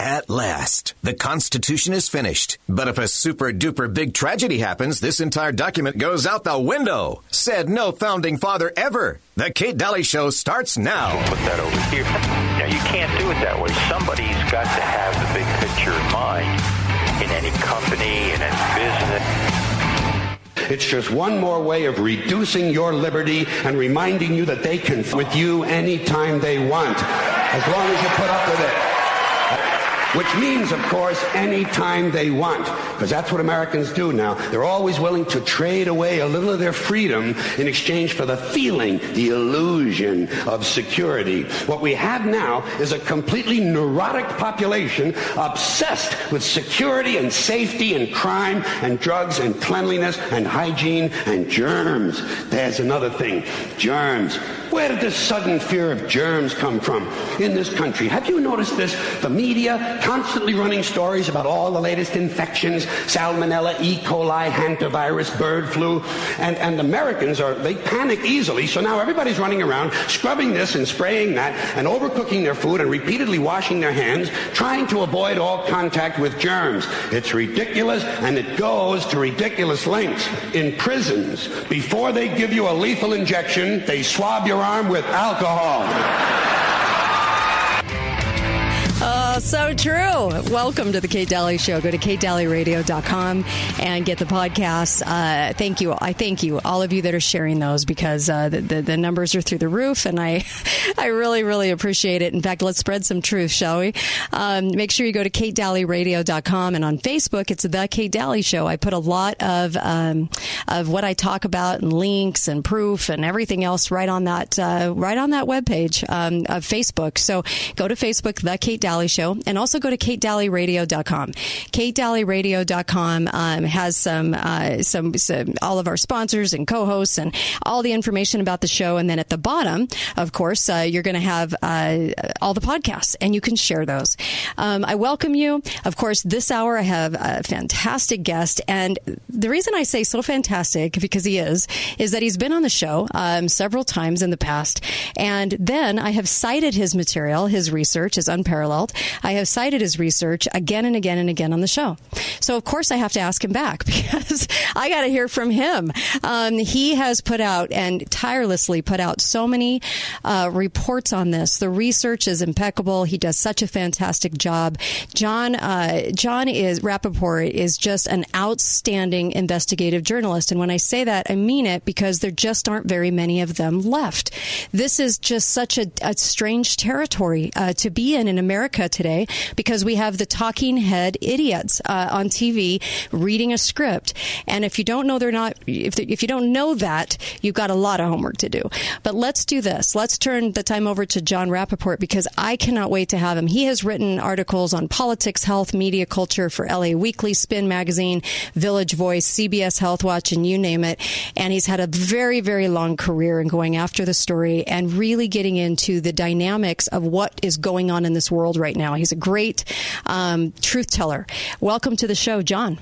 At last, the Constitution is finished. But if a super duper big tragedy happens, this entire document goes out the window. Said no founding father ever. The Kate Dalley Show starts now. Put that over here. Now, you can't do it that way. Somebody's got to have the big picture in mind in any company, in any business. It's just one more way of reducing your liberty and reminding you that they can f- with you anytime they want, as long as you put up with it. Which means, of course, anytime they want, because that's what Americans do now. They're always willing to trade away a little of their freedom in exchange for the feeling, the illusion of security. What we have now is a completely neurotic population obsessed with security and safety and crime and drugs and cleanliness and hygiene and germs. There's another thing. Germs. Where did this sudden fear of germs come from in this country? Have you noticed this? The media constantly running stories about all the latest infections, salmonella, E. coli, hantavirus, bird flu, and, and Americans are, they panic easily, so now everybody's running around scrubbing this and spraying that and overcooking their food and repeatedly washing their hands, trying to avoid all contact with germs. It's ridiculous and it goes to ridiculous lengths. In prisons, before they give you a lethal injection, they swab your arm with alcohol. So true. Welcome to the Kate Dalley Show. Go to katedalleyradio.com and get the podcast. Uh, thank you. I thank you, all of you that are sharing those because uh, the, the, the numbers are through the roof, and I I really really appreciate it. In fact, let's spread some truth, shall we? Um, make sure you go to katedalleyradio.com and on Facebook, it's the Kate Dalley Show. I put a lot of um, of what I talk about and links and proof and everything else right on that uh, right on that webpage um, of Facebook. So go to Facebook, the Kate Dalley Show, and also go to katedalleyradio.com. katedalleyradio.com um, has some, uh, some, some all of our sponsors and co-hosts and all the information about the show. And then at the bottom, of course, uh, you're going to have uh, all the podcasts, and you can share those. Um, I welcome you. Of course, this hour I have a fantastic guest, and the reason I say so fantastic because he is is that he's been on the show um, several times in the past, and then I have cited his material, his research is unparalleled. I have cited his research again and again and again on the show. So of course I have to ask him back because I got to hear from him. Um, he has put out and tirelessly put out so many uh, reports on this. The research is impeccable. He does such a fantastic job. John uh, John is Rappoport is just an outstanding investigative journalist, and when I say that, I mean it because there just aren't very many of them left. This is just such a, a strange territory uh, to be in in America today because we have the talking head idiots uh, on TV reading a script, and if you don't know they're not, if if you don't know that, you've got a lot of homework to do. But let's do this. Let's turn the time over to John Rappoport because I cannot wait to have him. He has written articles on politics, health, media, culture for LA Weekly, Spin Magazine, Village Voice, CBS Health Watch, and you name it. And he's had a very, very long career in going after the story and really getting into the dynamics of what is going on in this world right now. He's a great um, truth teller. Welcome to the show, John.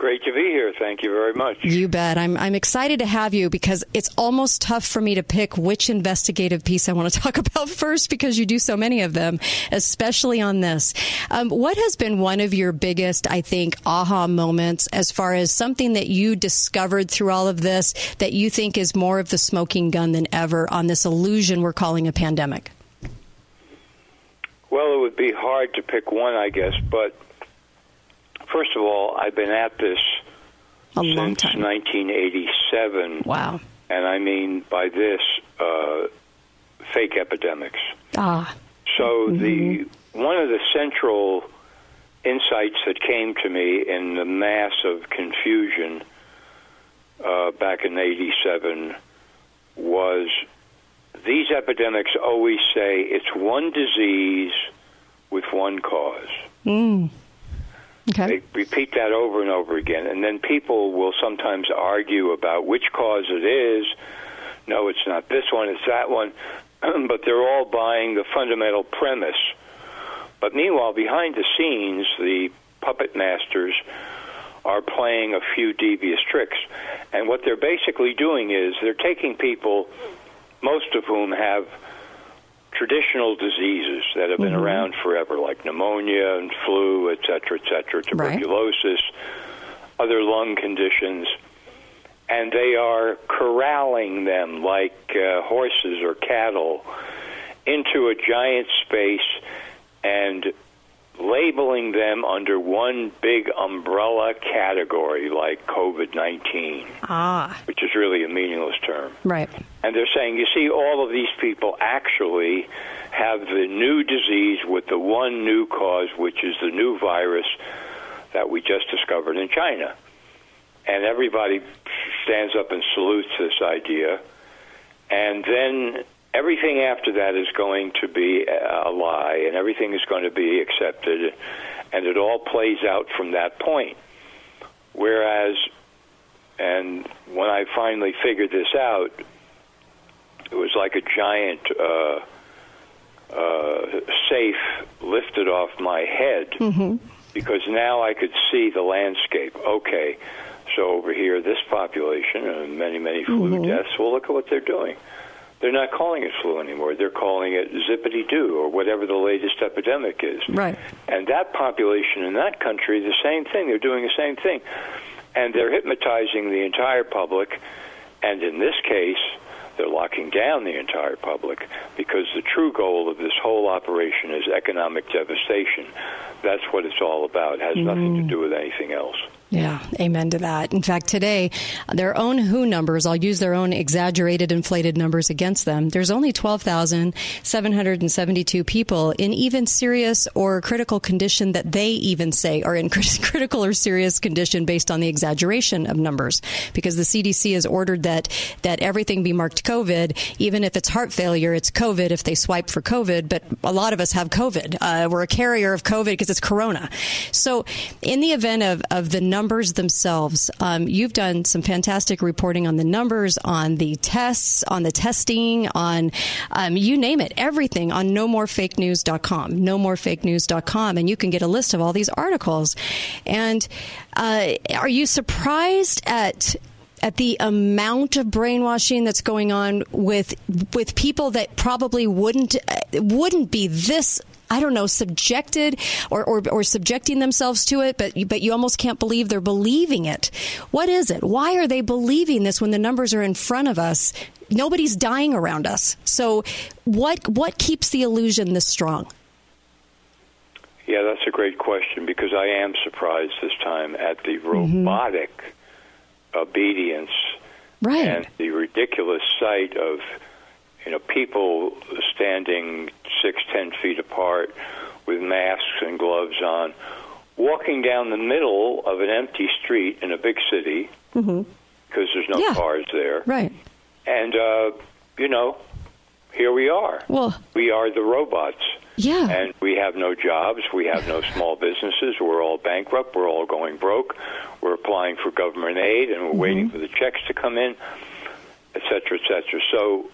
Great to be here. Thank you very much. You bet. I'm, I'm excited to have you because it's almost tough for me to pick which investigative piece I want to talk about first because you do so many of them, especially on this. Um, what has been one of your biggest, I think, aha moments as far as something that you discovered through all of this that you think is more of the smoking gun than ever on this illusion we're calling a pandemic? Well, it would be hard to pick one, I guess, but first of all, I've been at this A since long time. 1987. Wow. And I mean by this, uh, fake epidemics. Ah. So the one of the central insights that came to me in the mass of confusion uh, back in '87 was these epidemics always say it's one disease with one cause. Mm. Okay. They repeat that over and over again, and then people will sometimes argue about which cause it is. No, it's not this one; it's that one. but they're all buying the fundamental premise. But meanwhile, behind the scenes, the puppet masters are playing a few devious tricks. And what they're basically doing is they're taking people, most of whom have traditional diseases that have been Mm-hmm. around forever, like pneumonia and flu, et cetera, et cetera, tuberculosis, other lung conditions, and they are corralling them like uh, horses or cattle into a giant space and labeling them under one big umbrella category like COVID 19, Ah, which is really a meaningless term. right. And they're saying, you see, all of these people actually have the new disease with the one new cause, which is the new virus that we just discovered in China. And everybody stands up and salutes this idea. And then everything after that is going to be a lie, and everything is going to be accepted, and it all plays out from that point. Whereas, and when I finally figured this out, it was like a giant uh, uh, safe lifted off my head because now I could see the landscape. Okay, so over here, this population and many, many flu deaths. Well, look at what they're doing. They're not calling it flu anymore. They're calling it zippity doo or whatever the latest epidemic is. Right. And that population in that country, the same thing. They're doing the same thing. And they're hypnotizing the entire public. And in this case, they're locking down the entire public because the true goal of this whole operation is economic devastation. That's what it's all about. It has nothing to mm-hmm. do with anything else. Yeah, amen to that. In fact, today, their own WHO numbers, I'll use their own exaggerated, inflated numbers against them. There's only 12,772 people in even serious or critical condition that they even say are in critical or serious condition based on the exaggeration of numbers. Because the CDC has ordered that, that everything be marked COVID, even if it's heart failure, it's COVID if they swipe for COVID. But a lot of us have COVID. Uh, we're a carrier of COVID because it's Corona. So, in the event of, of the numbers themselves, um, you've done some fantastic reporting on the numbers, on the tests, on the testing, on um, you name it, everything on nomorefakenews.com, nomorefakenews.com, and you can get a list of all these articles. And uh, are you surprised at at the amount of brainwashing that's going on with with people that probably wouldn't uh, wouldn't be this I don't know, subjected or, or, or subjecting themselves to it, but but you almost can't believe they're believing it. What is it? Why are they believing this when the numbers are in front of us? Nobody's dying around us. So what what keeps the illusion this strong? Yeah, that's a great question because I am surprised this time at the mm-hmm. robotic obedience Right. and the ridiculous sight of you know people standing six ten feet apart with masks and gloves on, walking down the middle of an empty street in a big city because there's no Yeah. cars there, Right. and uh, you know, here we are. Well, We are the robots. yeah. And we have no jobs. We have no small businesses. We're all bankrupt. We're all going broke. We're applying for government aid, and we're waiting for the checks to come in, et cetera, et cetera. So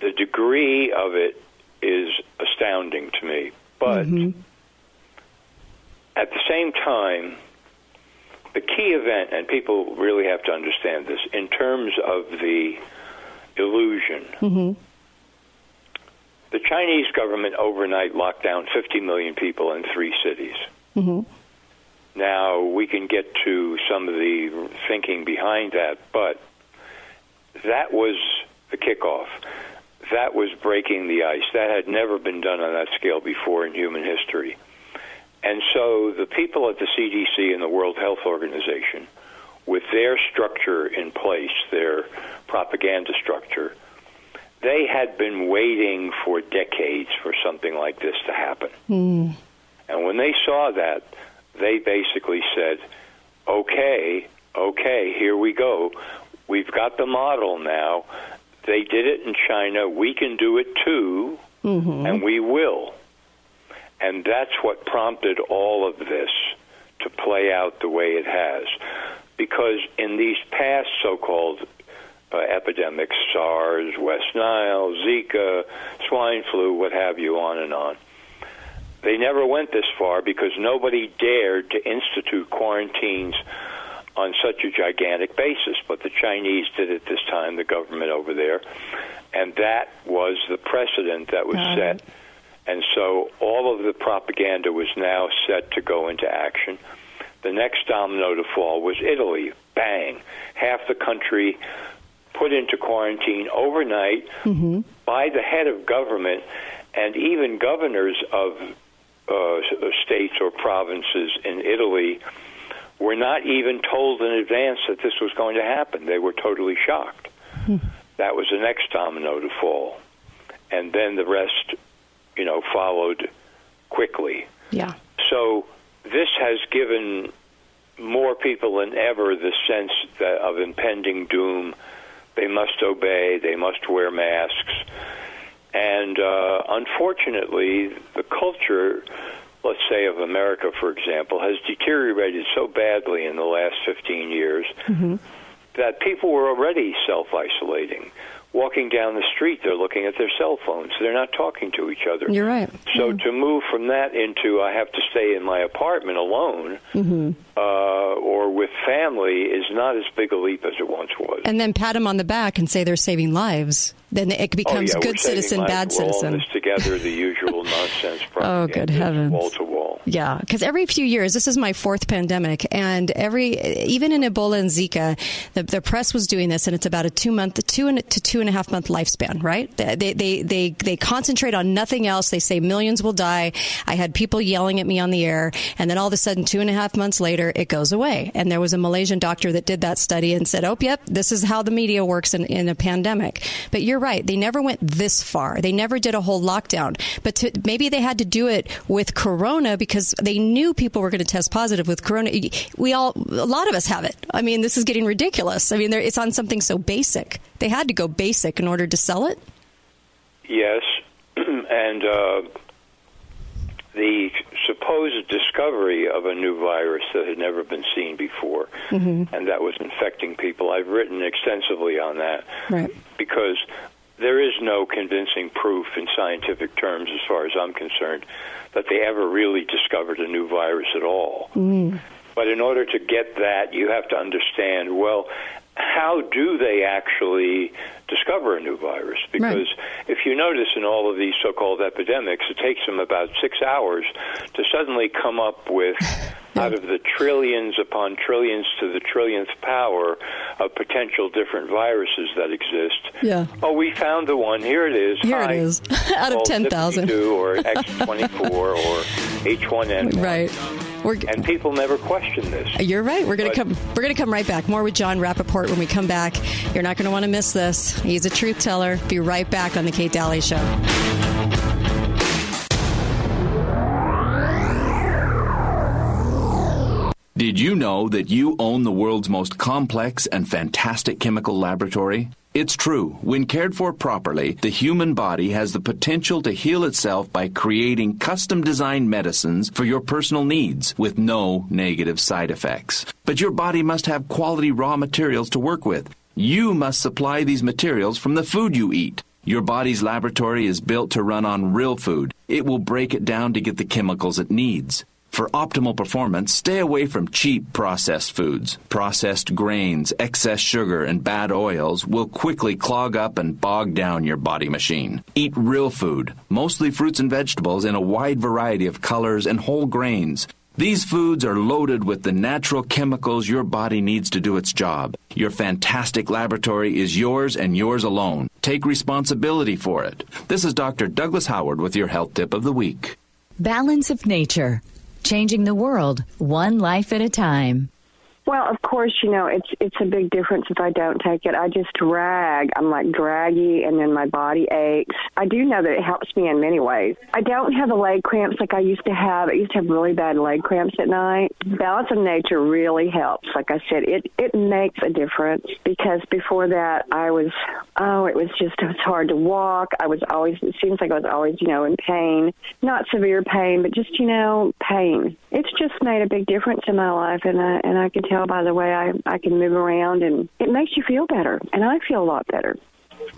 the degree of it is astounding to me. But mm-hmm. at the same time, the key event, and people really have to understand this, in terms of the illusion, mm-hmm. the Chinese government overnight locked down 50 million people in three cities. Mm-hmm. Now, we can get to some of the thinking behind that, but that was the kickoff. That was breaking the ice. That had never been done on that scale before in human history. And so the people at the CDC and the World Health Organization, with their structure in place, their propaganda structure, they had been waiting for decades for something like this to happen. Hmm. And when they saw that, they basically said, okay, okay, here we go. We've got the model now. They did it in China. We can do it too, and we will. And that's what prompted all of this to play out the way it has. Because in these past so called uh, epidemics, SARS, West Nile, Zika, swine flu, what have you, on and on, they never went this far because nobody dared to institute quarantines on such a gigantic basis. But the Chinese did it this time, the government over there, and that was the precedent that was set. And so all of the propaganda was now set to go into action. The next domino to fall was Italy. Bang. Half the country put into quarantine overnight Mm-hmm. by the head of government and even governors of uh, states or provinces in Italy were not even told in advance that this was going to happen. They were totally shocked. That was the next domino to fall. And then the rest, you know, followed quickly. Yeah. So this has given more people than ever the sense that of impending doom. They must obey. They must wear masks. And uh, unfortunately, the culture, let's say of America, for example, has deteriorated so badly in the last 15 years mm-hmm. that people were already self isolating. Walking down the street, they're looking at their cell phones. They're not talking to each other. You're right. So to move from that into I have to stay in my apartment alone Mm-hmm. uh, or with family is not as big a leap as it once was. And then pat them on the back and say they're saving lives. Then it becomes oh, yeah, good citizen, lives. bad we're All in citizen. this together, the usual nonsense. Oh, good heavens. Wall to wall. Yeah, because every few years, this is my fourth pandemic, and every even in Ebola and Zika, the, the press was doing this, and it's about a two month, two and, to two and a half month lifespan, right? They, they they they concentrate on nothing else. They say millions will die. I had people yelling at me on the air, and then all of a sudden, two and a half months later, it goes away. And there was a Malaysian doctor that did that study and said, "Oh, yep, this is how the media works in, in a pandemic." But you're right; they never went this far. They never did a whole lockdown. But to, maybe they had to do it with Corona because they knew people were going to test positive with Corona. We all, a lot of us have it. I mean, this is getting ridiculous. I mean, it's on something so basic. They had to go basic in order to sell it. Yes, and uh, the supposed discovery of a new virus that had never been seen before, Mm-hmm. and that was infecting people. I've written extensively on that Right. because there is no convincing proof in scientific terms, as far as I'm concerned, that they ever really discovered a new virus at all. Mm. But in order to get that, you have to understand well, how do they actually discover a new virus? Because if you notice in all of these so called epidemics, it takes them about six hours to suddenly come up with. Out of the trillions upon trillions to the trillionth power of potential different viruses that exist. Yeah. Oh, we found the one. Here it is. Here it Hi. is. Out of 10,000. Or X24 or H1N1. Right. We're, And people never question this. You're right. We're going to come. We're going to come right back. More with John Rappoport when we come back. You're not going to want to miss this. He's a truth teller. Be right back on the Kate Dalley Show. Did you know that you own the world's most complex and fantastic chemical laboratory? It's true. When cared for properly, the human body has the potential to heal itself by creating custom designed medicines for your personal needs with no negative side effects. But your body must have quality raw materials to work with. You must supply these materials from the food you eat. Your body's laboratory is built to run on real food. It will break it down to get the chemicals it needs. For optimal performance, stay away from cheap processed foods. Processed grains, excess sugar, and bad oils will quickly clog up and bog down your body machine. Eat real food, mostly fruits and vegetables in a wide variety of colors and whole grains. These foods are loaded with the natural chemicals your body needs to do its job. Your fantastic laboratory is yours and yours alone. Take responsibility for it. This is Dr. Douglas Howard with your health tip of the week. Balance of nature. Changing the world, one life at a time. Well, of course, you know it's it's a big difference if I don't take it. I just drag. I'm like draggy, and then my body aches. I do know that it helps me in many ways. I don't have the leg cramps like I used to have. I used to have really bad leg cramps at night. Balance of nature really helps. Like I said, it it makes a difference because before that I was oh it was just it was hard to walk. I was always it seems like I was always you know in pain, not severe pain, but just you know pain. It's just made a big difference in my life, and I and I can tell by the way I I can move around, and it makes you feel better, and I feel a lot better.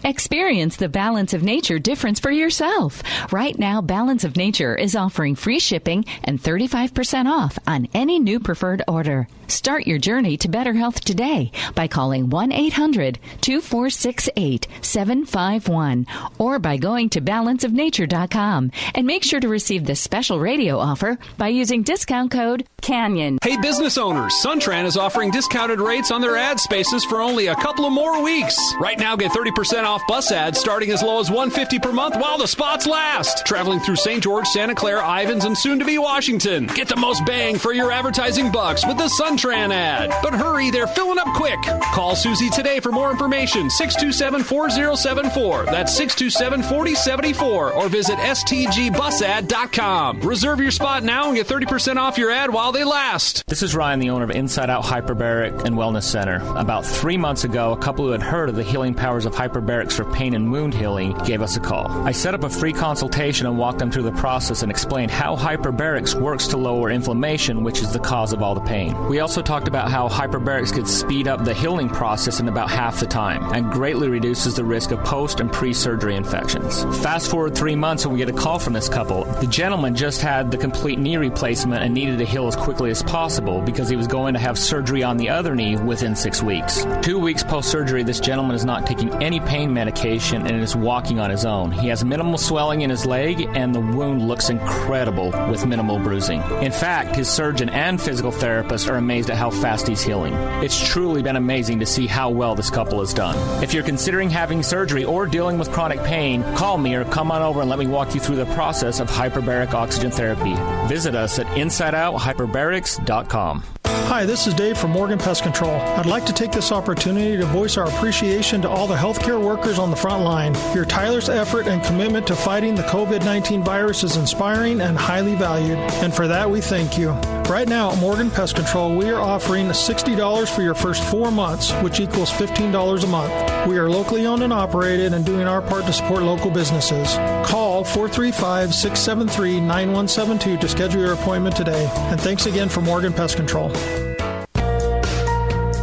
Experience the Balance of Nature difference for yourself. Right now, Balance of Nature is offering free shipping and 35% off on any new preferred order. Start your journey to better health today by calling 1 800 246 8751 or by going to balanceofnature.com. And make sure to receive this special radio offer by using discount code CANYON. Hey, business owners, Suntran is offering discounted rates on their ad spaces for only a couple of more weeks. Right now, get 30% off bus ads starting as low as 150 per month while the spots last. Traveling through St. George, Santa Clara, Ivins, and soon to be Washington. Get the most bang for your advertising bucks with the Suntran ad. But hurry, they're filling up quick. Call Susie today for more information 627 4074. That's 627 4074. Or visit STGBusAd.com. Reserve your spot now and get 30% off your ad while they last. This is Ryan, the owner of Inside Out Hyperbaric and Wellness Center. About three months ago, a couple who had heard of the healing powers of hyperbarics for pain and wound healing gave us a call. I set up a free consultation and walked them through the process and explained how hyperbarics works to lower inflammation, which is the cause of all the pain. We also talked about how hyperbarics could speed up the healing process in about half the time and greatly reduces the risk of post and pre surgery infections. Fast forward three months and we get a call from this couple. The gentleman just had the complete knee replacement and needed to heal as quickly as possible because he was going to have surgery on the other knee within six weeks. Two weeks post surgery, this gentleman is not taking any pain medication and is walking on his own. He has minimal swelling in his leg and the wound looks incredible with minimal bruising. In fact, his surgeon and physical therapist are amazed at how fast he's healing. It's truly been amazing to see how well this couple has done. If you're considering having surgery or dealing with chronic pain, call me or come on over and let me walk you through the process of hyperbaric oxygen therapy. Visit us at InsideOutHyperbarics.com. Hi, this is Dave from Morgan Pest Control. I'd like to take this opportunity to voice our appreciation to all the healthcare workers on the front line. Your tireless effort and commitment to fighting the COVID 19 virus is inspiring and highly valued, and for that we thank you. Right now at Morgan Pest Control, we are offering $60 for your first four months, which equals $15 a month. We are locally owned and operated and doing our part to support local businesses. Call 435 673 9172 to schedule your appointment today. And thanks again for Morgan Pest Control.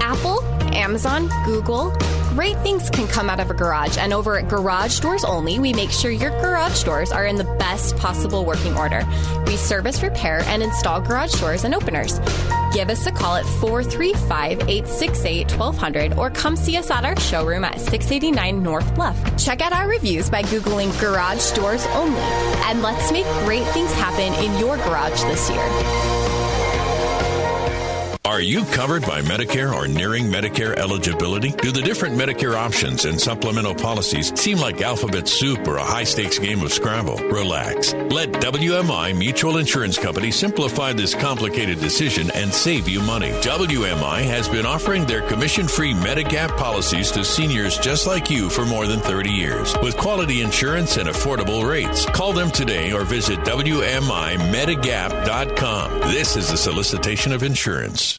Apple, Amazon, Google, great things can come out of a garage. And over at Garage Doors Only, we make sure your garage doors are in the best possible working order. We service, repair, and install garage doors and openers. Give us a call at 435 868 1200 or come see us at our showroom at 689 North Bluff. Check out our reviews by Googling Garage Doors Only. And let's make great things happen in your garage this year. Are you covered by Medicare or nearing Medicare eligibility? Do the different Medicare options and supplemental policies seem like alphabet soup or a high stakes game of Scrabble? Relax. Let WMI Mutual Insurance Company simplify this complicated decision and save you money. WMI has been offering their commission free Medigap policies to seniors just like you for more than 30 years with quality insurance and affordable rates. Call them today or visit WMIMedigap.com. This is a solicitation of insurance.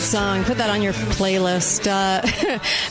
Great song. Put that on your playlist uh,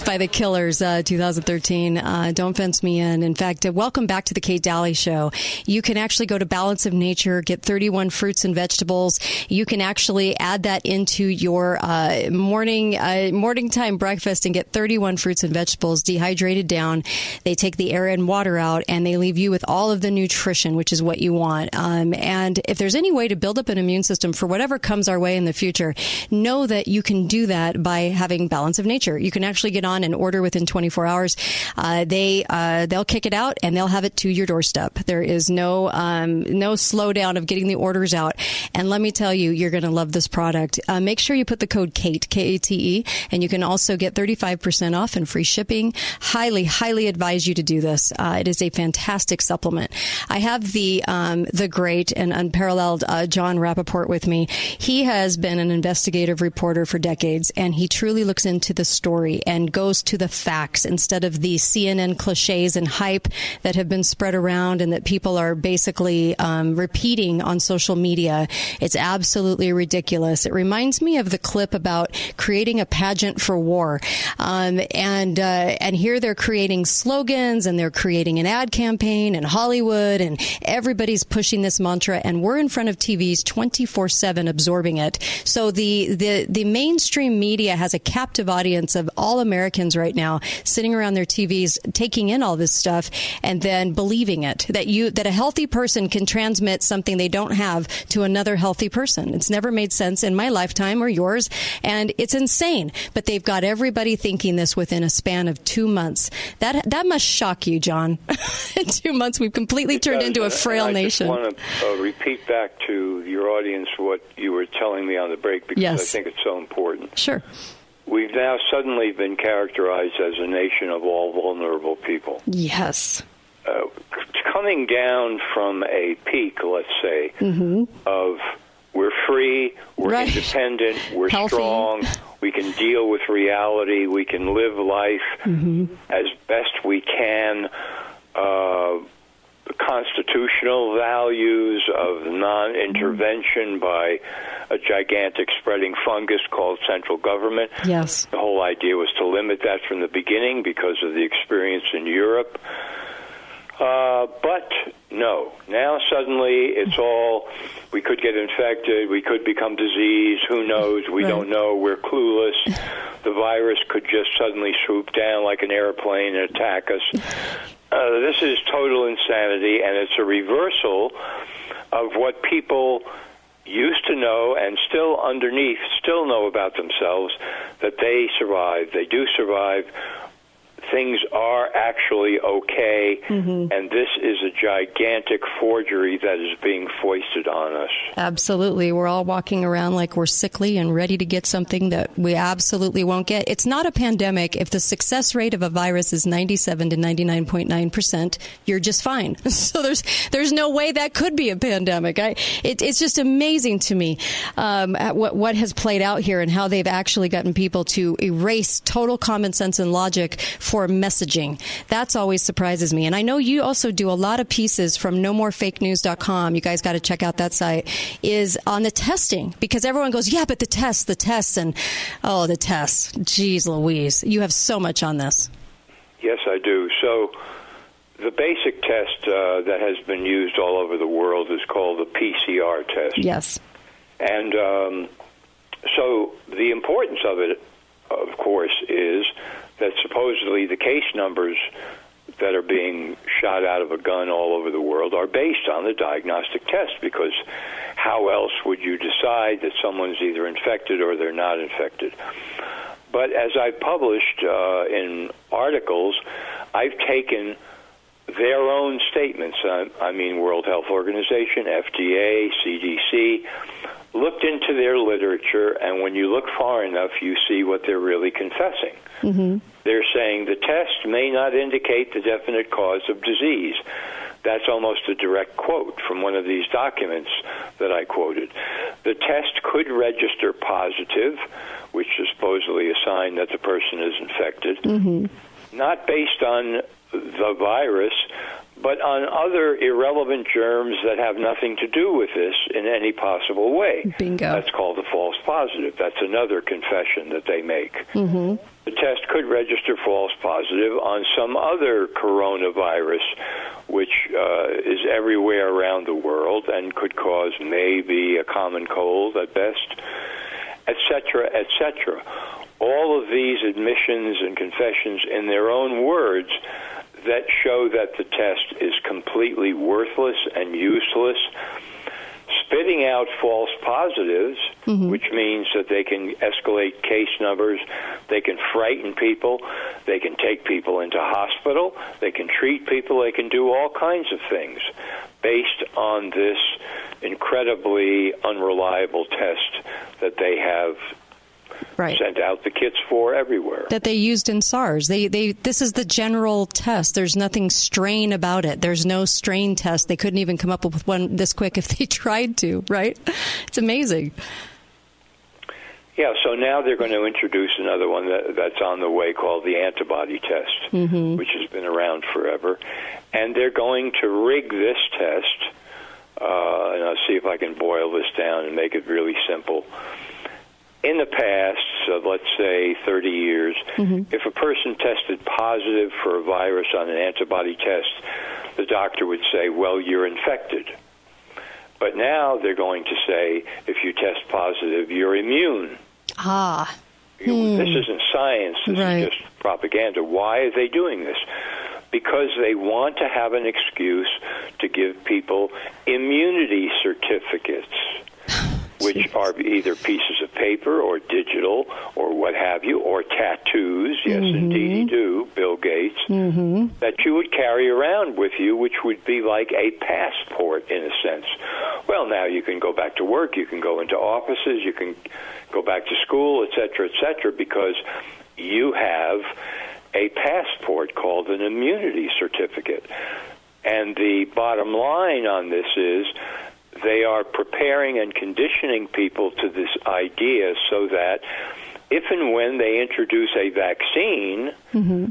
by the Killers, uh, 2013. Uh, Don't Fence Me In. In fact, uh, welcome back to the Kate Dalley Show. You can actually go to Balance of Nature, get 31 fruits and vegetables. You can actually add that into your uh, morning uh, morning time breakfast and get 31 fruits and vegetables dehydrated down. They take the air and water out, and they leave you with all of the nutrition, which is what you want. Um, and if there's any way to build up an immune system for whatever comes our way in the future, know that you can do that by having balance of nature. You can actually get on and order within 24 hours. Uh, they uh, they'll kick it out and they'll have it to your doorstep. There is no um, no slowdown of getting the orders out. And let me tell you, you're going to love this product. Uh, make sure you put the code Kate K A T E, and you can also get 35% off and free shipping. Highly highly advise you to do this. Uh, it is a fantastic supplement. I have the um, the great and unparalleled uh, John Rappoport with me. He has been an investigative reporter for decades, and he truly looks into the story and goes to the facts instead of the CNN cliches and hype that have been spread around and that people are basically um, repeating on social media. It's absolutely ridiculous. It reminds me of the clip about creating a pageant for war, um, and uh, and here they're creating slogans and they're creating an ad campaign in Hollywood, and everybody's pushing this mantra, and we're in front of TVs 24 seven absorbing it. So the the the mainstream media has a captive audience of all Americans right now sitting around their TVs taking in all this stuff and then believing it that you that a healthy person can transmit something they don't have to another healthy person. It's never made sense in my lifetime or yours and it's insane. But they've got everybody thinking this within a span of 2 months. That that must shock you, John. in 2 months we've completely turned into a frail I nation. just want to uh, repeat back to your audience what you were telling me on the break because Yes. I think it's so important. Sure. We've now suddenly been characterized as a nation of all vulnerable people. Yes. Uh, coming down from a peak, let's say, Mhm. of we're free, we're Right. independent, we're Healthy. strong, we can deal with reality, we can live life Mm-hmm. as best we can. Uh, constitutional values of non-intervention by a gigantic spreading fungus called central government. Yes. The whole idea was to limit that from the beginning because of the experience in Europe. Uh, but no, now suddenly it's all we could get infected, we could become diseased, who knows, we Right. don't know, we're clueless. The virus could just suddenly swoop down like an airplane and attack us. Uh, this is total insanity, and it's a reversal of what people used to know and still underneath still know about themselves that they survive. They do survive. Things are actually okay, and this is a gigantic forgery that is being foisted on us. Absolutely. We're all walking around like we're sickly and ready to get something that we absolutely won't get. It's not a pandemic. If the success rate of a virus is 97 to 99.9%, you're just fine. So there's, there's no way that could be a pandemic. I, it, it's just amazing to me, um, at what, what has played out here and how they've actually gotten people to erase total common sense and logic for messaging. That's always surprises me. And I know you also do a lot of pieces from nomorefakenews.com. You guys got to check out that site is on the testing because everyone goes, yeah, but the tests, the tests and oh, the tests. Jeez Louise. You have so much on this. Yes, I do. So, the basic test uh, that has been used all over the world is called the PCR test. Yes. And um, so, the importance of it, of course, is that supposedly the case numbers that are being shot out of a gun all over the world are based on the diagnostic test because how else would you decide that someone's either infected or they're not infected? But as I've published uh, in articles, I've taken their own statements. I, I mean, World Health Organization, FDA, CDC, looked into their literature, and when you look far enough, you see what they're really confessing. Mm-hmm. They're saying the test may not indicate the definite cause of disease. That's almost a direct quote from one of these documents that I quoted. The test could register positive, which is supposedly a sign that the person is infected, Mm-hmm. not based on the virus, but on other irrelevant germs that have nothing to do with this in any possible way. Bingo. That's called a false positive. That's another confession that they make. Mm-hmm. The test could register false positive on some other coronavirus, which uh, is everywhere around the world and could cause maybe a common cold at best, etc., etc. All of these admissions and confessions, in their own words, that show that the test is completely worthless and useless. Spitting out false positives, mm-hmm. which means that they can escalate case numbers, they can frighten people, they can take people into hospital, they can treat people, they can do all kinds of things based on this incredibly unreliable test that they have Right. sent out the kits for everywhere. that they used in SARS. They they this is the general test. There's nothing strain about it. There's no strain test. They couldn't even come up with one this quick if they tried to, right? It's amazing. Yeah, so now they're going to introduce another one that, that's on the way called the antibody test, Mm-hmm. which has been around forever. And they're going to rig this test, uh, and I'll see if I can boil this down and make it really simple. In the past, so let's say 30 years, if a person tested positive for a virus on an antibody test, the doctor would say, well, you're infected. But now they're going to say, if you test positive, you're immune. Ah. You know, This isn't science. This Right. is just propaganda. Why are they doing this? Because they want to have an excuse to give people immunity certificates, which are either pieces of paper or digital or what have you, or tattoos. Yes, indeed, you do, Bill Gates. Mm-hmm. That you would carry around with you, which would be like a passport in a sense. Well, now you can go back to work, you can go into offices, you can go back to school, et cetera, et cetera, because you have a passport called an immunity certificate. And the bottom line on this is they are preparing and conditioning people to this idea so that if and when they introduce a vaccine, mm-hmm.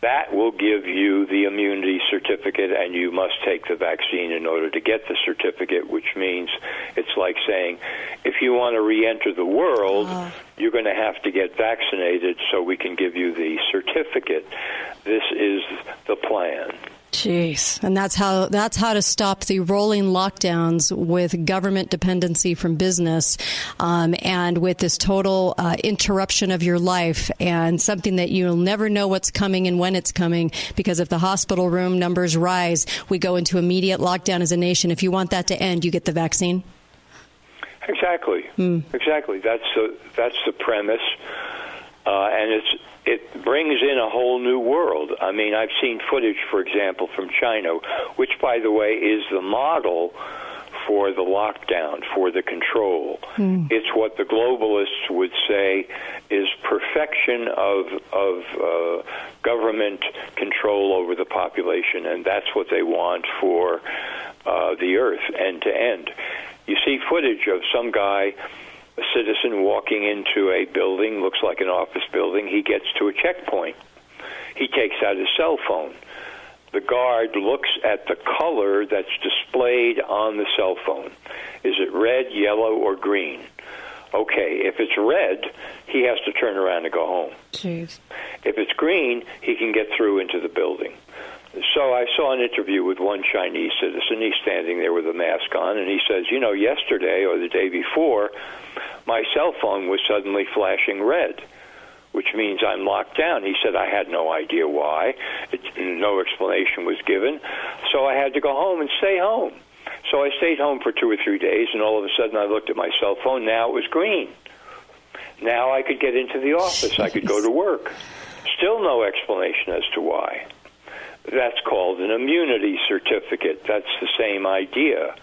that will give you the immunity certificate, and you must take the vaccine in order to get the certificate, which means it's like saying, if you want to re enter the world, ah. you're going to have to get vaccinated so we can give you the certificate. This is the plan. Jeez, and that's how that's how to stop the rolling lockdowns with government dependency from business, um, and with this total uh, interruption of your life, and something that you'll never know what's coming and when it's coming. Because if the hospital room numbers rise, we go into immediate lockdown as a nation. If you want that to end, you get the vaccine. Exactly. Exactly. That's the that's the premise, uh, and it's it brings in a whole new world. I mean, I've seen footage, for example, from China, which, by the way, is the model for the lockdown, for the control. It's what the globalists would say is perfection of of uh, government control over the population, and that's what they want for uh, the earth, end to end. You see footage of some guy a citizen walking into a building, looks like an office building. He gets to a checkpoint. He takes out his cell phone. The guard looks at the color that's displayed on the cell phone. Is it red, yellow, or green? Okay, if it's red, he has to turn around and go home. Jeez. If it's green, he can get through into the building. So I saw an interview with one Chinese citizen. He's standing there with a mask on, and he says, You know, yesterday or the day before, my cell phone was suddenly flashing red, which means I'm locked down. He said, I had no idea why. It, no explanation was given. So I had to go home and stay home. So I stayed home for two or three days, and all of a sudden I looked at my cell phone. Now it was green. Now I could get into the office. I could go to work. Still no explanation as to why. That's called an immunity certificate. That's the same idea.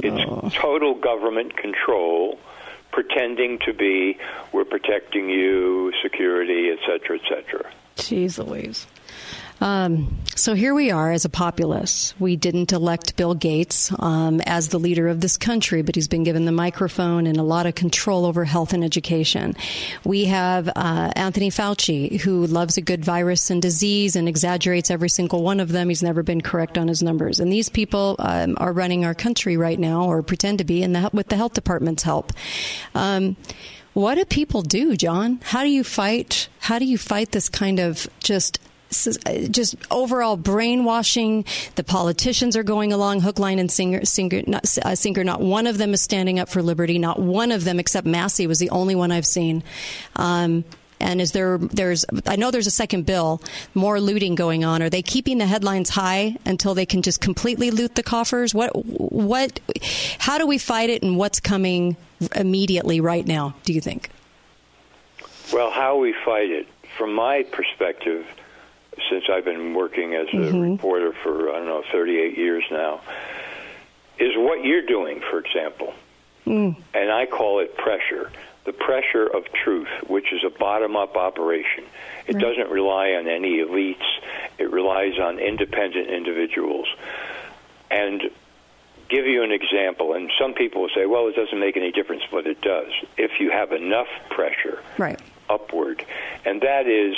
It's oh. total government control, pretending to be we're protecting you, security, et cetera, et cetera. Jeez Louise. Um, so here we are as a populace. We didn't elect Bill Gates um, as the leader of this country, but he's been given the microphone and a lot of control over health and education. We have uh, Anthony Fauci, who loves a good virus and disease and exaggerates every single one of them. He's never been correct on his numbers. And these people um, are running our country right now, or pretend to be, in the, with the health department's help. Um, what do people do, John? How do you fight? How do you fight this kind of just just overall brainwashing? The politicians are going along hook, line, and singer, singer, not, uh, sinker. Not one of them is standing up for liberty. Not one of them, except Massie, was the only one I've seen. Um, and is there there's I know there's a second bill, more looting going on. Are they keeping the headlines high until they can just completely loot the coffers? What what how do we fight it and what's coming immediately right now, do you think? Well, how we fight it, from my perspective, since I've been working as a Mm-hmm. reporter for, I don't know, 38 years now, is what you're doing, for example. Mm. And I call it pressure. The pressure of truth, which is a bottom up operation. It Right. doesn't rely on any elites, it relies on independent individuals. And give you an example, and some people will say, well, it doesn't make any difference, but it does. If you have enough pressure right. upward, and that is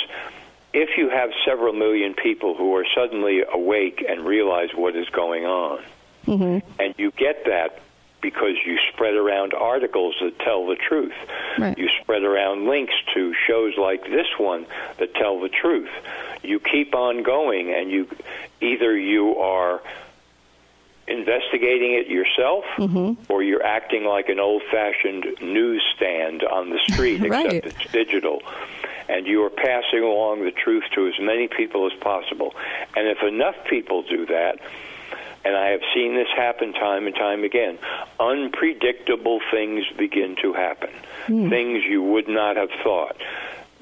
if you have several million people who are suddenly awake and realize what is going on, Mm-hmm. and you get that because you spread around articles that tell the truth. Right. You spread around links to shows like this one that tell the truth. You keep on going, and you either you are investigating it yourself, Mm-hmm. or you're acting like an old-fashioned newsstand on the street, Right. except it's digital. And you are passing along the truth to as many people as possible. And if enough people do that, and I have seen this happen time and time again, unpredictable things begin to happen. Hmm. Things you would not have thought.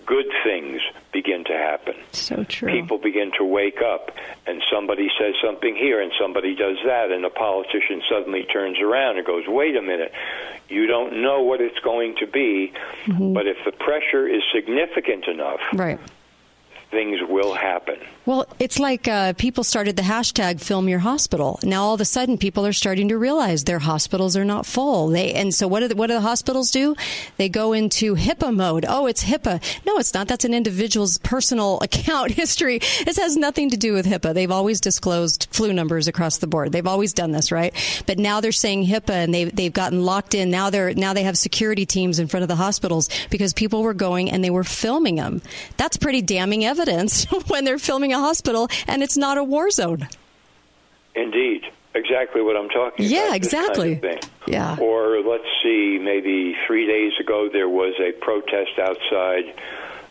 Good things begin to happen. So true. People begin to wake up, and somebody says something here, and somebody does that, and the politician suddenly turns around and goes, Wait a minute, you don't know what it's going to be, mm-hmm. but if the pressure is significant enough, Right. Things will happen. Well, it's like uh, people started the hashtag "Film Your Hospital." Now all of a sudden, people are starting to realize their hospitals are not full. They and so what do the, what do the hospitals do? They go into HIPAA mode. Oh, it's HIPAA. No, it's not. That's an individual's personal account history. This has nothing to do with HIPAA. They've always disclosed flu numbers across the board. They've always done this, right? But now they're saying HIPAA, and they've they've gotten locked in. Now they're now they have security teams in front of the hospitals because people were going and they were filming them. That's pretty damning evidence when they're filming a hospital and it's not a war zone. Indeed, exactly what I'm talking Yeah, about. this kind of exactly. Yeah. Or let's see, maybe three days ago there was a protest outside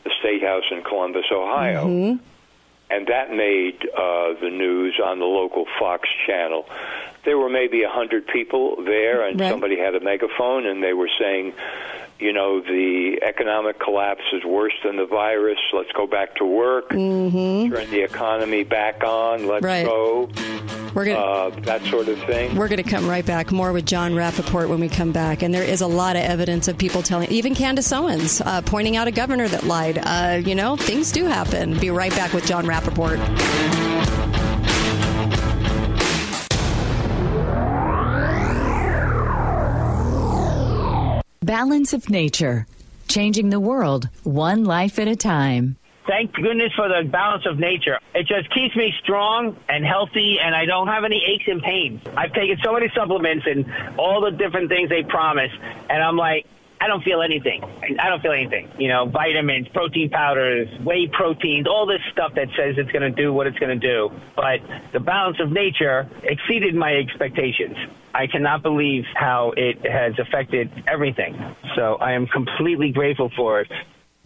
the State House in Columbus, Ohio. Mm-hmm. And that made uh, the news on the local Fox channel. There were maybe a hundred people there, and Right. somebody had a megaphone, and they were saying, you know, the economic collapse is worse than the virus. Let's go back to work. Mm-hmm. Turn the economy back on. Let's Right. go. We're gonna Uh, that sort of thing. we're going to come right back more with John Rappoport when we come back. And there is a lot of evidence of people telling, even Candace Owens, uh, pointing out a governor that lied. Uh, you know, things do happen. Be right back with John Rappoport. Balance of Nature, changing the world one life at a time. Thank goodness for the balance of nature. It just keeps me strong and healthy, and I don't have any aches and pains. I've taken so many supplements and all the different things they promise, and I'm like, I don't feel anything. I don't feel anything. You know, vitamins, protein powders, whey proteins, all this stuff that says it's going to do what it's going to do. But the balance of nature exceeded my expectations. I cannot believe how it has affected everything. So I am completely grateful for it.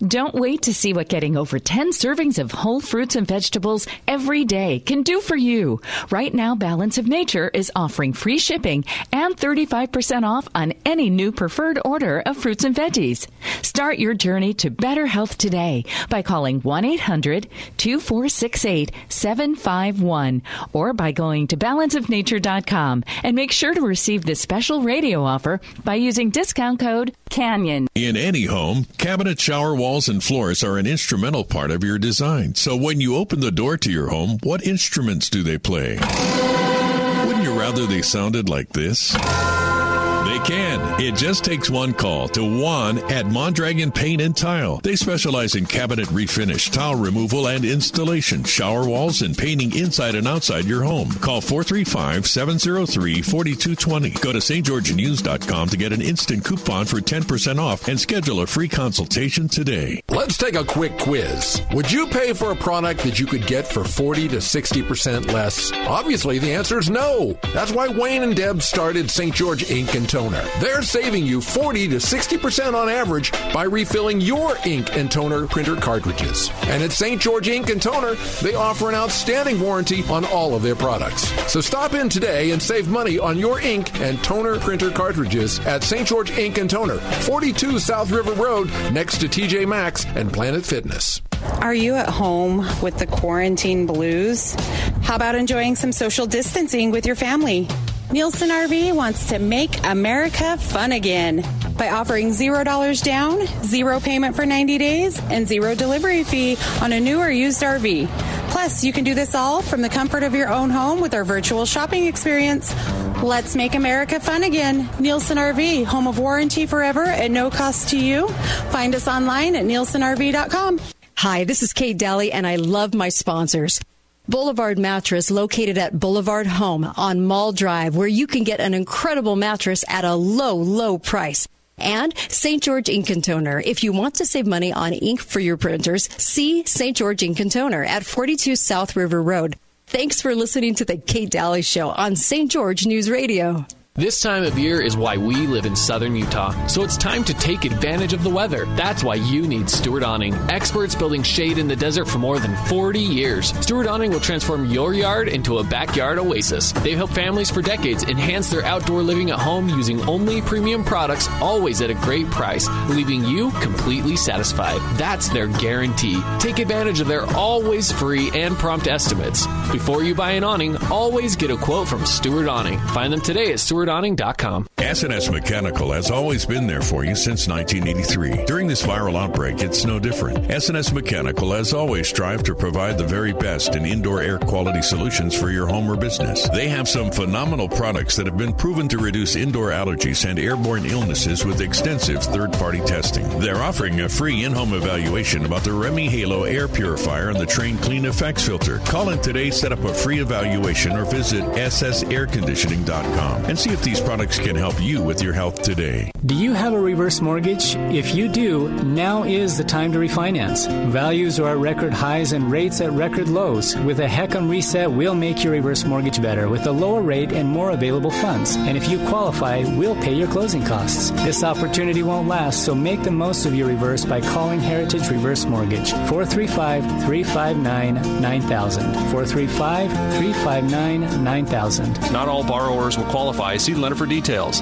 Don't wait to see what getting over 10 servings of whole fruits and vegetables every day can do for you. Right now, Balance of Nature is offering free shipping and 35% off on any new preferred order of fruits and veggies. Start your journey to better health today by calling 1 800 2468 751 or by going to balanceofnature.com and make sure to receive this special radio offer by using discount code CANYON. In any home, cabinet shower walls and floors are an instrumental part of your design. So when you open the door to your home, what instruments do they play? Wouldn't you rather they sounded like this? Can. It just takes one call to Juan at Mondragon Paint and Tile. They specialize in cabinet refinish, tile removal and installation, shower walls, and painting inside and outside your home. Call 435-703-4220. Go to stgeorgenews.com to get an instant coupon for 10% off and schedule a free consultation today. Let's take a quick quiz. Would you pay for a product that you could get for 40 to 60% less? Obviously, the answer is no. That's why Wayne and Deb started St. George Ink and Toner. They're saving you 40 to 60% on average by refilling your ink and toner printer cartridges. And at St. George Ink and Toner, they offer an outstanding warranty on all of their products. So stop in today and save money on your ink and toner printer cartridges at St. George Ink and Toner, 42 South River Road, next to TJ Maxx and Planet Fitness. Are you at home with the quarantine blues? How about enjoying some social distancing with your family? Nielsen RV wants to make America fun again by offering $0 down, zero payment for 90 days, and zero delivery fee on a new or used RV. Plus, you can do this all from the comfort of your own home with our virtual shopping experience. Let's make America fun again. Nielsen RV, home of warranty forever at no cost to you. Find us online at nielsenrv.com. Hi, this is Kate Dalley, and I love my sponsors. Boulevard Mattress, located at Boulevard Home on Mall Drive, where you can get an incredible mattress at a low, low price. And St. George Ink and Toner. If you want to save money on ink for your printers, see St. George Ink and Toner at 42 South River Road. Thanks for listening to the Kate Dalley Show on St. George News Radio. This time of year is why we live in southern Utah, so it's time to take advantage of the weather. That's why you need Stewart Awning, experts building shade in the desert for more than 40 years. Stewart Awning will transform your yard into a backyard oasis. They've helped families for decades enhance their outdoor living at home using only premium products, always at a great price, leaving you completely satisfied. That's their guarantee. Take advantage of their always free and prompt estimates. Before you buy an awning, always get a quote from Stewart Awning. Find them today at Stewart StewartAwning.com. S&S Mechanical has always been there for you since 1983. During this viral outbreak, it's no different. S&S Mechanical has always strived to provide the very best in indoor air quality solutions for your home or business. They have some phenomenal products that have been proven to reduce indoor allergies and airborne illnesses with extensive third-party testing. They're offering a free in-home evaluation about the REME HALO air purifier and the Trane CleanEffects filter. Call in today, set up a free evaluation, or visit ssairconditioning.com and see if these products can help you with your health today. Do you have a reverse mortgage? If you do, now is the time to refinance. Values are at record highs and rates at record lows. With a HECM reset, we'll make your reverse mortgage better with a lower rate and more available funds. And if you qualify, we'll pay your closing costs. This opportunity won't last, so make the most of your reverse by calling Heritage Reverse Mortgage 435 359 9000. 435 359 9000. Not all borrowers will qualify. See the letter for details.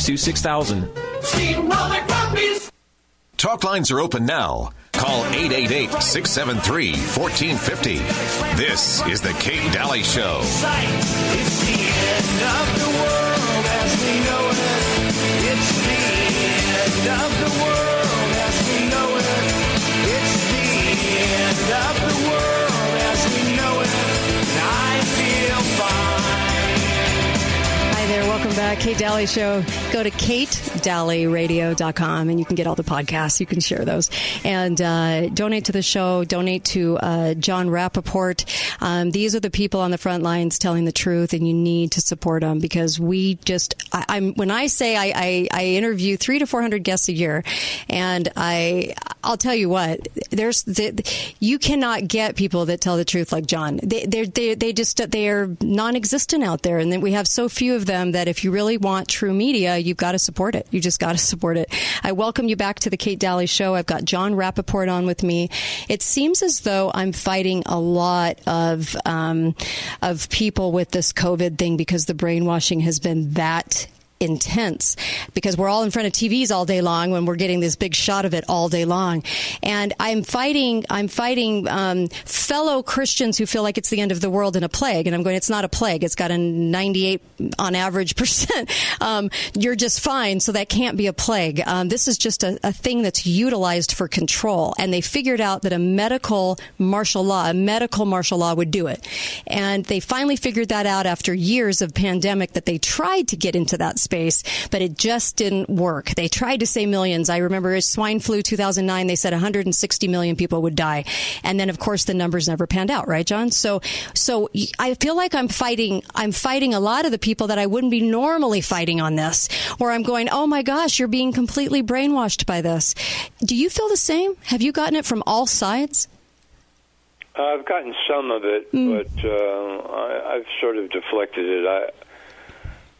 6000. Talk lines are open now. Call 888 673 1450. This is The Kate Dalley Show. It's the end of the world Welcome back. Kate Dalley Show. Go to katedalleyradio.com and you can get all the podcasts. You can share those. And uh, donate to the show. Donate to uh, John Rappoport. Um, these are the people on the front lines telling the truth, and you need to support them because we just, I, I'm when I say I, I, I interview three to 400 guests a year, and I, I'll tell you what, there's, the, you cannot get people that tell the truth like John. They, they, they just, they are non existent out there. And we have so few of them that if you really want true media, you've got to support it. You just got to support it. I welcome you back to the Kate Dalley Show. I've got John Rappoport on with me. It seems as though I'm fighting a lot of um, of people with this COVID thing because the brainwashing has been that intense because we're all in front of TVs all day long when we're getting this big shot of it all day long. And I'm fighting, I'm fighting um, fellow Christians who feel like it's the end of the world in a plague. And I'm going, it's not a plague. It's got a 98 on average percent. Um, you're just fine. So that can't be a plague. Um, this is just a, a thing that's utilized for control. And they figured out that a medical martial law, a medical martial law would do it. And they finally figured that out after years of pandemic that they tried to get into that space, but it just didn't work. They tried to say millions. I remember swine flu 2009, they said 160 million people would die. And then of course the numbers never panned out, right, John? So, so I feel like I'm fighting, I'm fighting a lot of the people that I wouldn't be normally fighting on this, where I'm going, oh my gosh, you're being completely brainwashed by this. Do you feel the same? Have you gotten it from all sides? I've gotten some of it, but uh, I, I've sort of deflected it. I,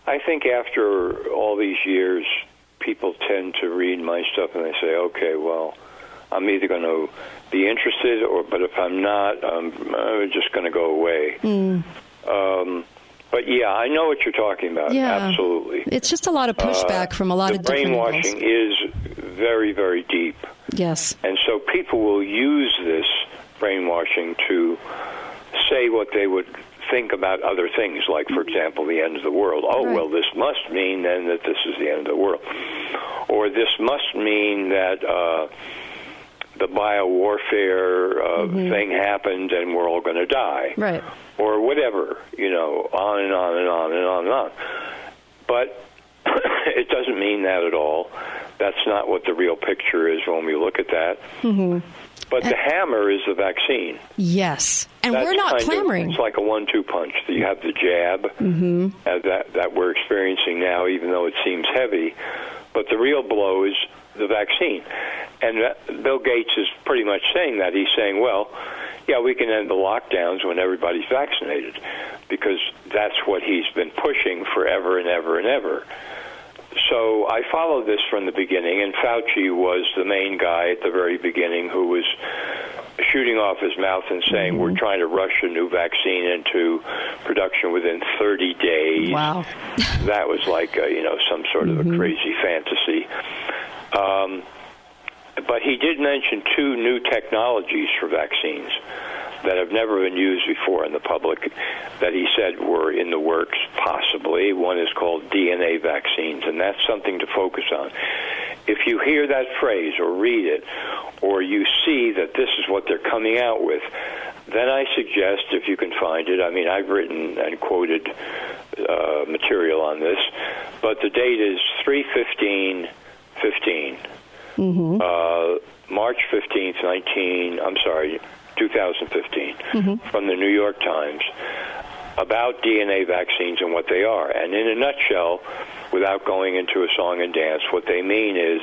I think after all these years, people tend to read my stuff and they say, okay, well, I'm either going to be interested, or but if I'm not, I'm, I'm just going to go away. Mm. Um, but yeah, I know what you're talking about. Yeah. Absolutely. It's just a lot of pushback Uh, from a lot of different brainwashing angles. is very, very deep. Yes. And so people will use this brainwashing to say what they would think about other things, like, for example, the end of the world. Oh, well, this must mean then that this is the end of the world. Or this must mean that uh, the biowarfare uh, thing happened and we're all going to die. Right. Or whatever, you know, on and on and on and on and on. But it doesn't mean that at all. That's not what the real picture is when we look at that. hmm But the hammer is the vaccine. Yes. And That's we're not kind of- clamoring. it's like a one-two punch. You have the jab hmm uh, that that we're experiencing now, even though it seems heavy. But the real blow is the vaccine. And that, Bill Gates is pretty much saying that. He's saying, well, yeah, we can end the lockdowns when everybody's vaccinated, because that's what he's been pushing forever and ever and ever. So I followed this from the beginning, and Fauci was the main guy at the very beginning who was shooting off his mouth and saying we're trying to rush a new vaccine into production within 30 days. Wow. that was like uh, you know some sort of a crazy fantasy. Um, but he did mention two new technologies for vaccines that have never been used before in the public that he said were in the works possibly. One is called DNA vaccines, and that's something to focus on. If you hear that phrase or read it, or you see that this is what they're coming out with, then I suggest, if you can find it, I mean, I've written and quoted uh, material on this, but the date is 315 Mm-hmm. uh, March 15th, 19, I'm sorry, 2015, Mm-hmm. from the New York Times about DNA vaccines and what they are. And in a nutshell, without going into a song and dance, what they mean is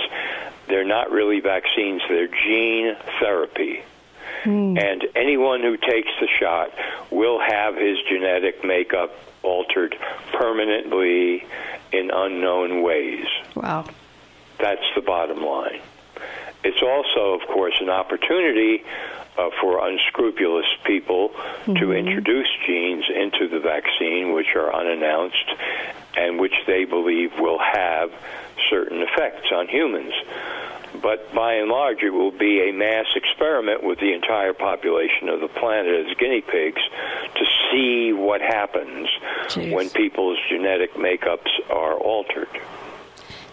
they're not really vaccines, they're gene therapy. And anyone who takes the shot will have his genetic makeup altered permanently in unknown ways. Wow. That's the bottom line. It's also, of course, an opportunity uh, for unscrupulous people to introduce genes into the vaccine which are unannounced and which they believe will have certain effects on humans. But by and large, it will be a mass experiment with the entire population of the planet as guinea pigs to see what happens when people's genetic makeups are altered.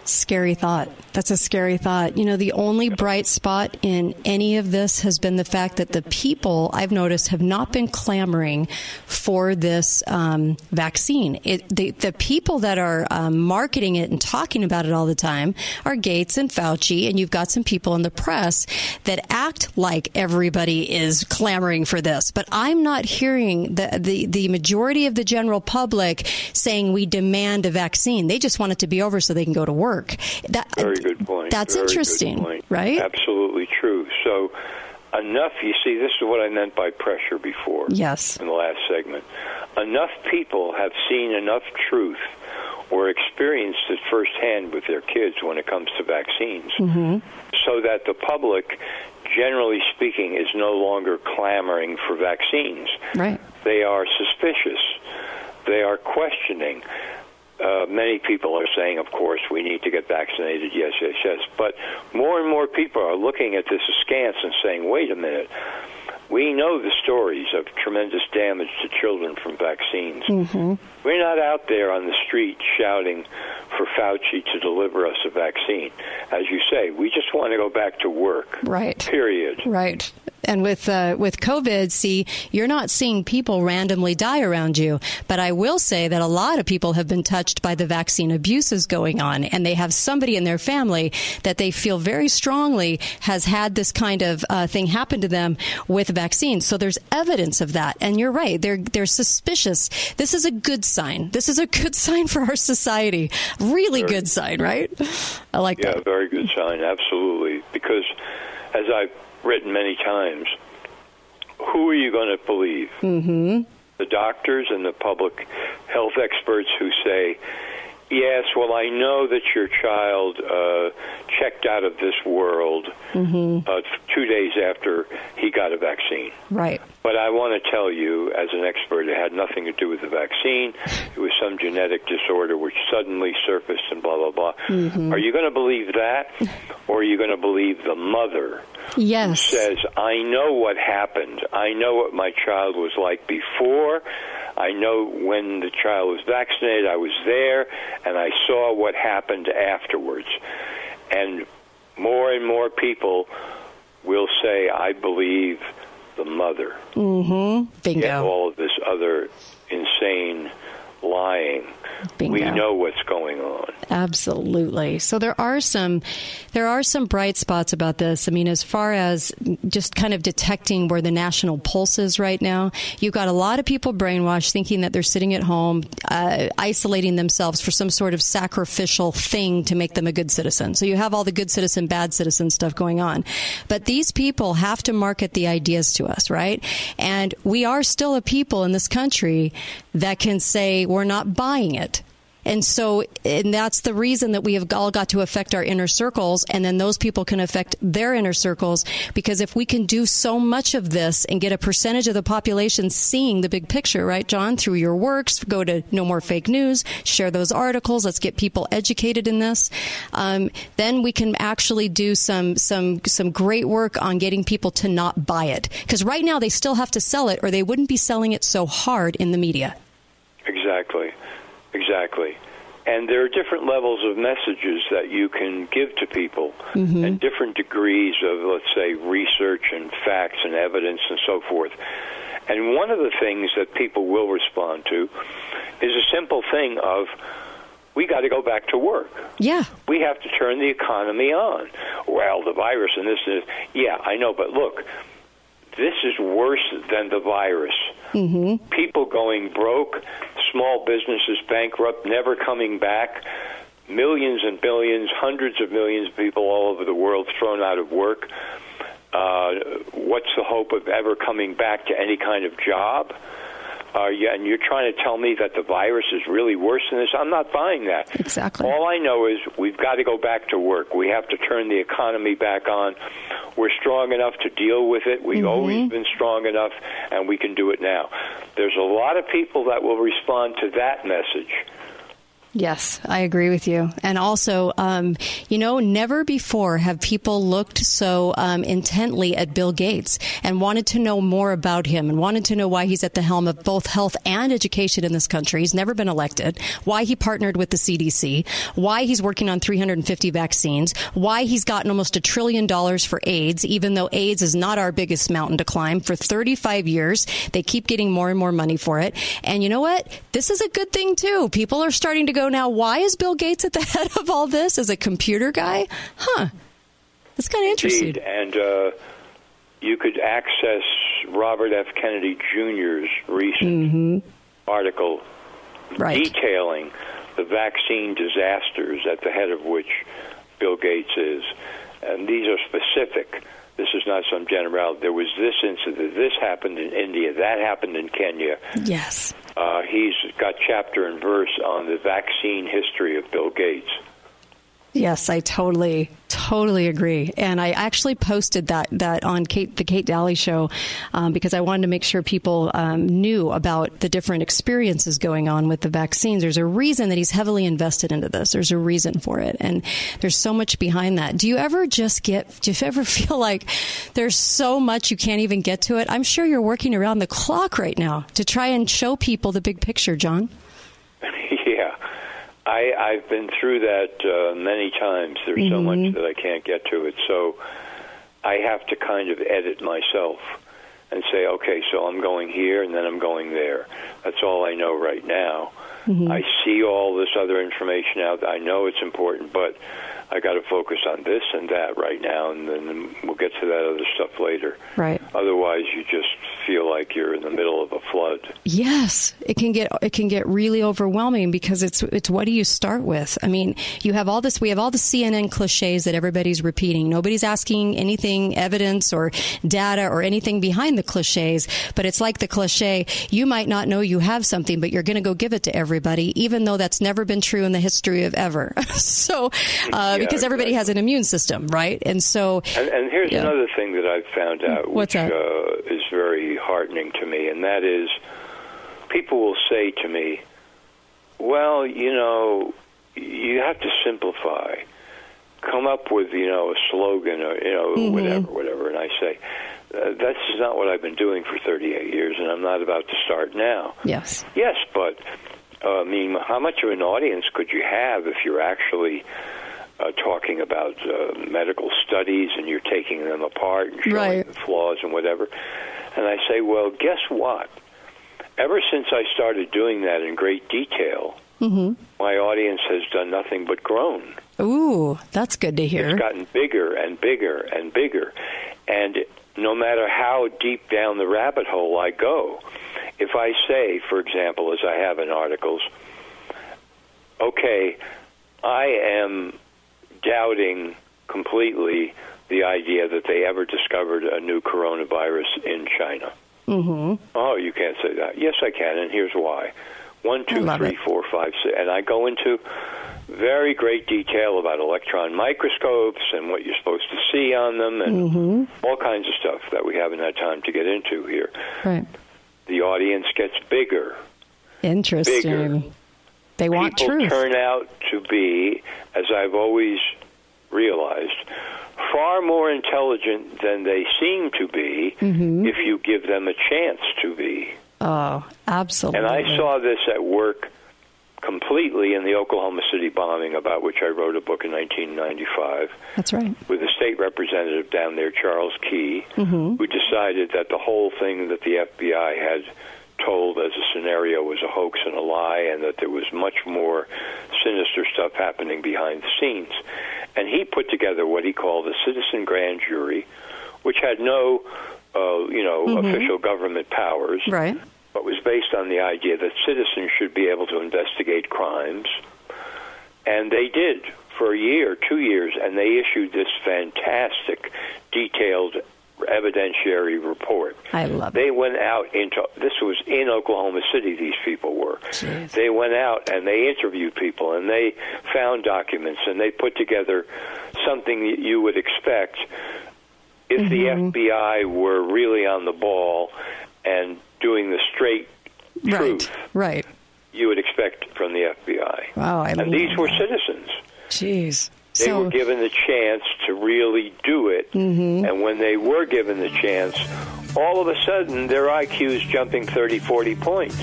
Scary thought. That's a scary thought. You know, the only bright spot in any of this has been the fact that the people I've noticed have not been clamoring for this um, vaccine. It, the, the people that are um, marketing it and talking about it all the time are Gates and Fauci, and you've got some people in the press that act like everybody is clamoring for this. But I'm not hearing the, the, the majority of the general public saying we demand a vaccine. They just want it to be over so they can go to work. That, Very good point. That's Very interesting, point. right? Absolutely true. So, enough, you see, this is what I meant by pressure before. Yes. In the last segment. Enough people have seen enough truth or experienced it firsthand with their kids when it comes to vaccines Mm-hmm. so that the public, generally speaking, is no longer clamoring for vaccines. Right. They are suspicious. They are questioning. Uh, many people are saying, of course, we need to get vaccinated. Yes, yes, yes. But more and more people are looking at this askance and saying, wait a minute. We know the stories of tremendous damage to children from vaccines. Mm-hmm. We're not out there on the street shouting for Fauci to deliver us a vaccine. As you say, we just want to go back to work. Right. Period. Right. And with uh, with COVID, see, you're not seeing people randomly die around you. But I will say that a lot of people have been touched by the vaccine abuses going on, and they have somebody in their family that they feel very strongly has had this kind of uh, thing happen to them with vaccines. So there's evidence of that. And you're right; they're they're suspicious. This is a good sign. This is a good sign for our society. Really Very good sign, right? I like yeah, that. Yeah, very good sign, absolutely. Because, as I've written many times, who are you going to believe? Mm-hmm. the doctors and the public health experts who say, Yes, well, I know that your child uh, checked out of this world Mm-hmm. uh, two days after he got a vaccine. Right. But I want to tell you, as an expert, it had nothing to do with the vaccine. It was some genetic disorder which suddenly surfaced and blah, blah, blah. Mhm. Are you going to believe that? Or are you going to believe the mother Yes. says, I know what happened. I know what my child was like before. I know when the child was vaccinated, I was there, and I saw what happened afterwards. And more and more people will say, I believe the mother. Mm-hmm. Bingo. all of this other insane lying. We know what's going on. Absolutely. So there are some there are some bright spots about this. I mean, as far as just kind of detecting where the national pulse is right now, you've got a lot of people brainwashed, thinking that they're sitting at home, uh, isolating themselves for some sort of sacrificial thing to make them a good citizen. So you have all the good citizen, bad citizen stuff going on. But these people have to market the ideas to us, right? And we are still a people in this country that can say we're not buying it. And so, and that's the reason that we have all got to affect our inner circles, and then those people can affect their inner circles. Because if we can do so much of this and get a percentage of the population seeing the big picture, right, John, through your works, go to No More Fake News, share those articles, let's get people educated in this. Um, then we can actually do some some some great work on getting people to not buy it. Because right now they still have to sell it, or they wouldn't be selling it so hard in the media. Exactly. Exactly. And there are different levels of messages that you can give to people Mm-hmm. and different degrees of, let's say, research and facts and evidence and so forth. And one of the things that people will respond to is a simple thing of, we got to go back to work. Yeah. We have to turn the economy on. Well, the virus and this and this. Yeah, I know, but look, this is worse than the virus Mm-hmm. people going broke, small businesses bankrupt, never coming back, millions and billions, hundreds of millions of people all over the world thrown out of work. Uh, what's the hope of ever coming back to any kind of job? Uh, yeah, and you're trying to tell me that the virus is really worse than this? I'm not buying that. Exactly. All I know is we've got to go back to work. We have to turn the economy back on. We're strong enough to deal with it. We've always been strong enough, and we can do it now. There's a lot of people that will respond to that message. Yes, I agree with you. And also, um, you know, never before have people looked so um, intently at Bill Gates and wanted to know more about him and wanted to know why he's at the helm of both health and education in this country. He's never been elected, why he partnered with the CDC, why he's working on 350 vaccines, why he's gotten almost a trillion dollars for AIDS, even though AIDS is not our biggest mountain to climb. For 35 years, they keep getting more and more money for it. And you know what? This is a good thing, too. People are starting to go now, why is Bill Gates at the head of all this as a computer guy? Huh. That's kind of interesting. Indeed, and uh, you could access Robert F. Kennedy Jr.'s recent article Right. detailing the vaccine disasters at the head of which Bill Gates is. And these are specific. This is not some general. There was this incident. This happened in India. That happened in Kenya. Yes. Uh, he's got chapter and verse on the vaccine history of Bill Gates. Yes, I totally, totally agree. And I actually posted that that on Kate, the Kate Dalley show um, because I wanted to make sure people um, knew about the different experiences going on with the vaccines. There's a reason that he's heavily invested into this. There's a reason for it, and there's so much behind that. Do you ever just get? Do you ever feel like there's so much you can't even get to it? I'm sure you're working around the clock right now to try and show people the big picture, John. yeah, I, I've been through that uh, many times. There's so much that I can't get to it, so I have to kind of edit myself and say, okay, so I'm going here and then I'm going there. That's all I know right now. Mm-hmm. I see all this other information out. I know it's important, but I got to focus on this and that right now, and then we'll get to that other stuff later. Right. Otherwise, you just feel like you're in the middle of a flood. Yes, it can get it can get really overwhelming because it's it's what do you start with? I mean, you have all this we have all the CNN cliches that everybody's repeating. Nobody's asking anything evidence or data or anything behind the cliches, but it's like the cliche, you might not know you have something, but you're going to go give it to everybody even though that's never been true in the history of ever. so uh, Yeah, because everybody has an immune system, right? And so And, and here's Yeah. another thing that I've found out, What's which? Uh, is very heartening to me, and that is people will say to me, "Well, you know, you have to simplify. Come up with you know a slogan or you know Mhm. whatever, whatever." And I say, uh, "That's not what I've been doing for 38 years, and I'm not about to start now." Yes. Yes, but I mean, how much of an audience could you have if you're actually uh, talking about uh, medical studies and you're taking them apart and showing Right. the flaws and whatever? And I say, well, guess what? Ever since I started doing that in great detail, hmm my audience has done nothing but grown. Ooh, that's good to hear. It's gotten bigger and bigger and bigger. And no matter how deep down the rabbit hole I go, if I say, for example, as I have in articles, okay, I am doubting completely the idea that they ever discovered a new coronavirus in China. Mm-hmm. Oh, you can't say that. Yes, I can, and here's why. One, two, three, it. four, five, six, and I go into very great detail about electron microscopes and what you're supposed to see on them, and Mm-hmm. all kinds of stuff that we haven't had time to get into here. Right. The audience gets bigger. Interesting. Bigger. They want People truth. turn out to be, as I've always realized, far more intelligent than they seem to be Mhm. if you give them a chance to be. Oh, absolutely. And I saw this at work completely in the Oklahoma City bombing, about which I wrote a book in 1995 That's right. with the state representative down there, Charles Key, Mhm. who decided that the whole thing that the FBI had told as a scenario was a hoax and a lie, and that there was much more sinister stuff happening behind the scenes. And he put together what he called a citizen grand jury, which had no, uh, you know, Mhm. official government powers Right. But was based on the idea that citizens should be able to investigate crimes. And they did for a year, two years, and they issued this fantastic, detailed evidentiary report. I love it. They went out into this was in Oklahoma City. These people were. They went out and they interviewed people and they found documents and they put together something that you would expect if the Mm-hmm. FBI were really on the ball and doing the straight truth. Right. You would expect from the FBI. Wow, I and these were citizens. Jeez. They so, were given the chance to really do it, Mhm. and when they were given the chance, all of a sudden their IQ's jumping 30, 40 points.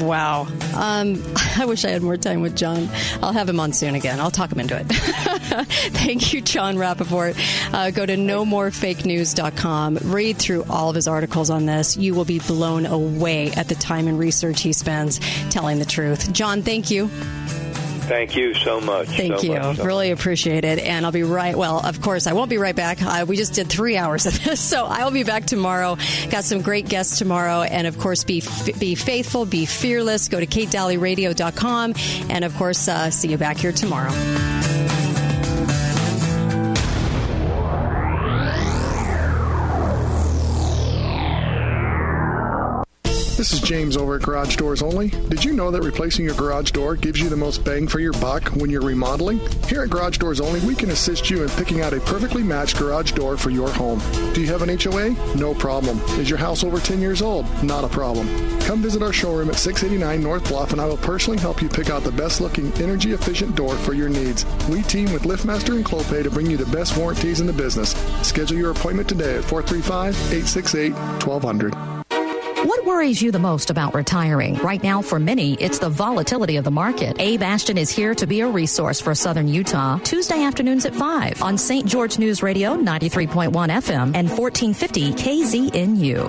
wow. Um, I wish I had more time with John. I'll have him on soon again. I'll talk him into it. Thank you, John Rappoport. Uh, go to nomorefakenews.com. Read through all of his articles on this. You will be blown away at the time and research he spends telling the truth. John, thank you. Thank you so much. Thank so you. Much, so really appreciate it. And I'll be right. Well, of course, I won't be right back. Uh, we just did three hours of this, so I'll be back tomorrow. Got some great guests tomorrow, and of course, be f- be faithful, be fearless. Go to katedalleyradio.com, and of course, uh, see you back here tomorrow. This is James over at Garage Doors Only. Did you know that replacing your garage door gives you the most bang for your buck when you're remodeling? Here at Garage Doors Only, we can assist you in picking out a perfectly matched garage door for your home. Do you have an HOA? No problem. Is your house over 10 years old? Not a problem. Come visit our showroom at 689 North Bluff and I will personally help you pick out the best looking energy efficient door for your needs. We team with LiftMaster and Clopay to bring you the best warranties in the business. Schedule your appointment today at 435 868 1200. What worries you the most about retiring? Right now, for many, it's the volatility of the market. Abe Ashton is here to be a resource for Southern Utah, Tuesday afternoons at 5 on St. George News Radio 93.1 FM and 1450 KZNU.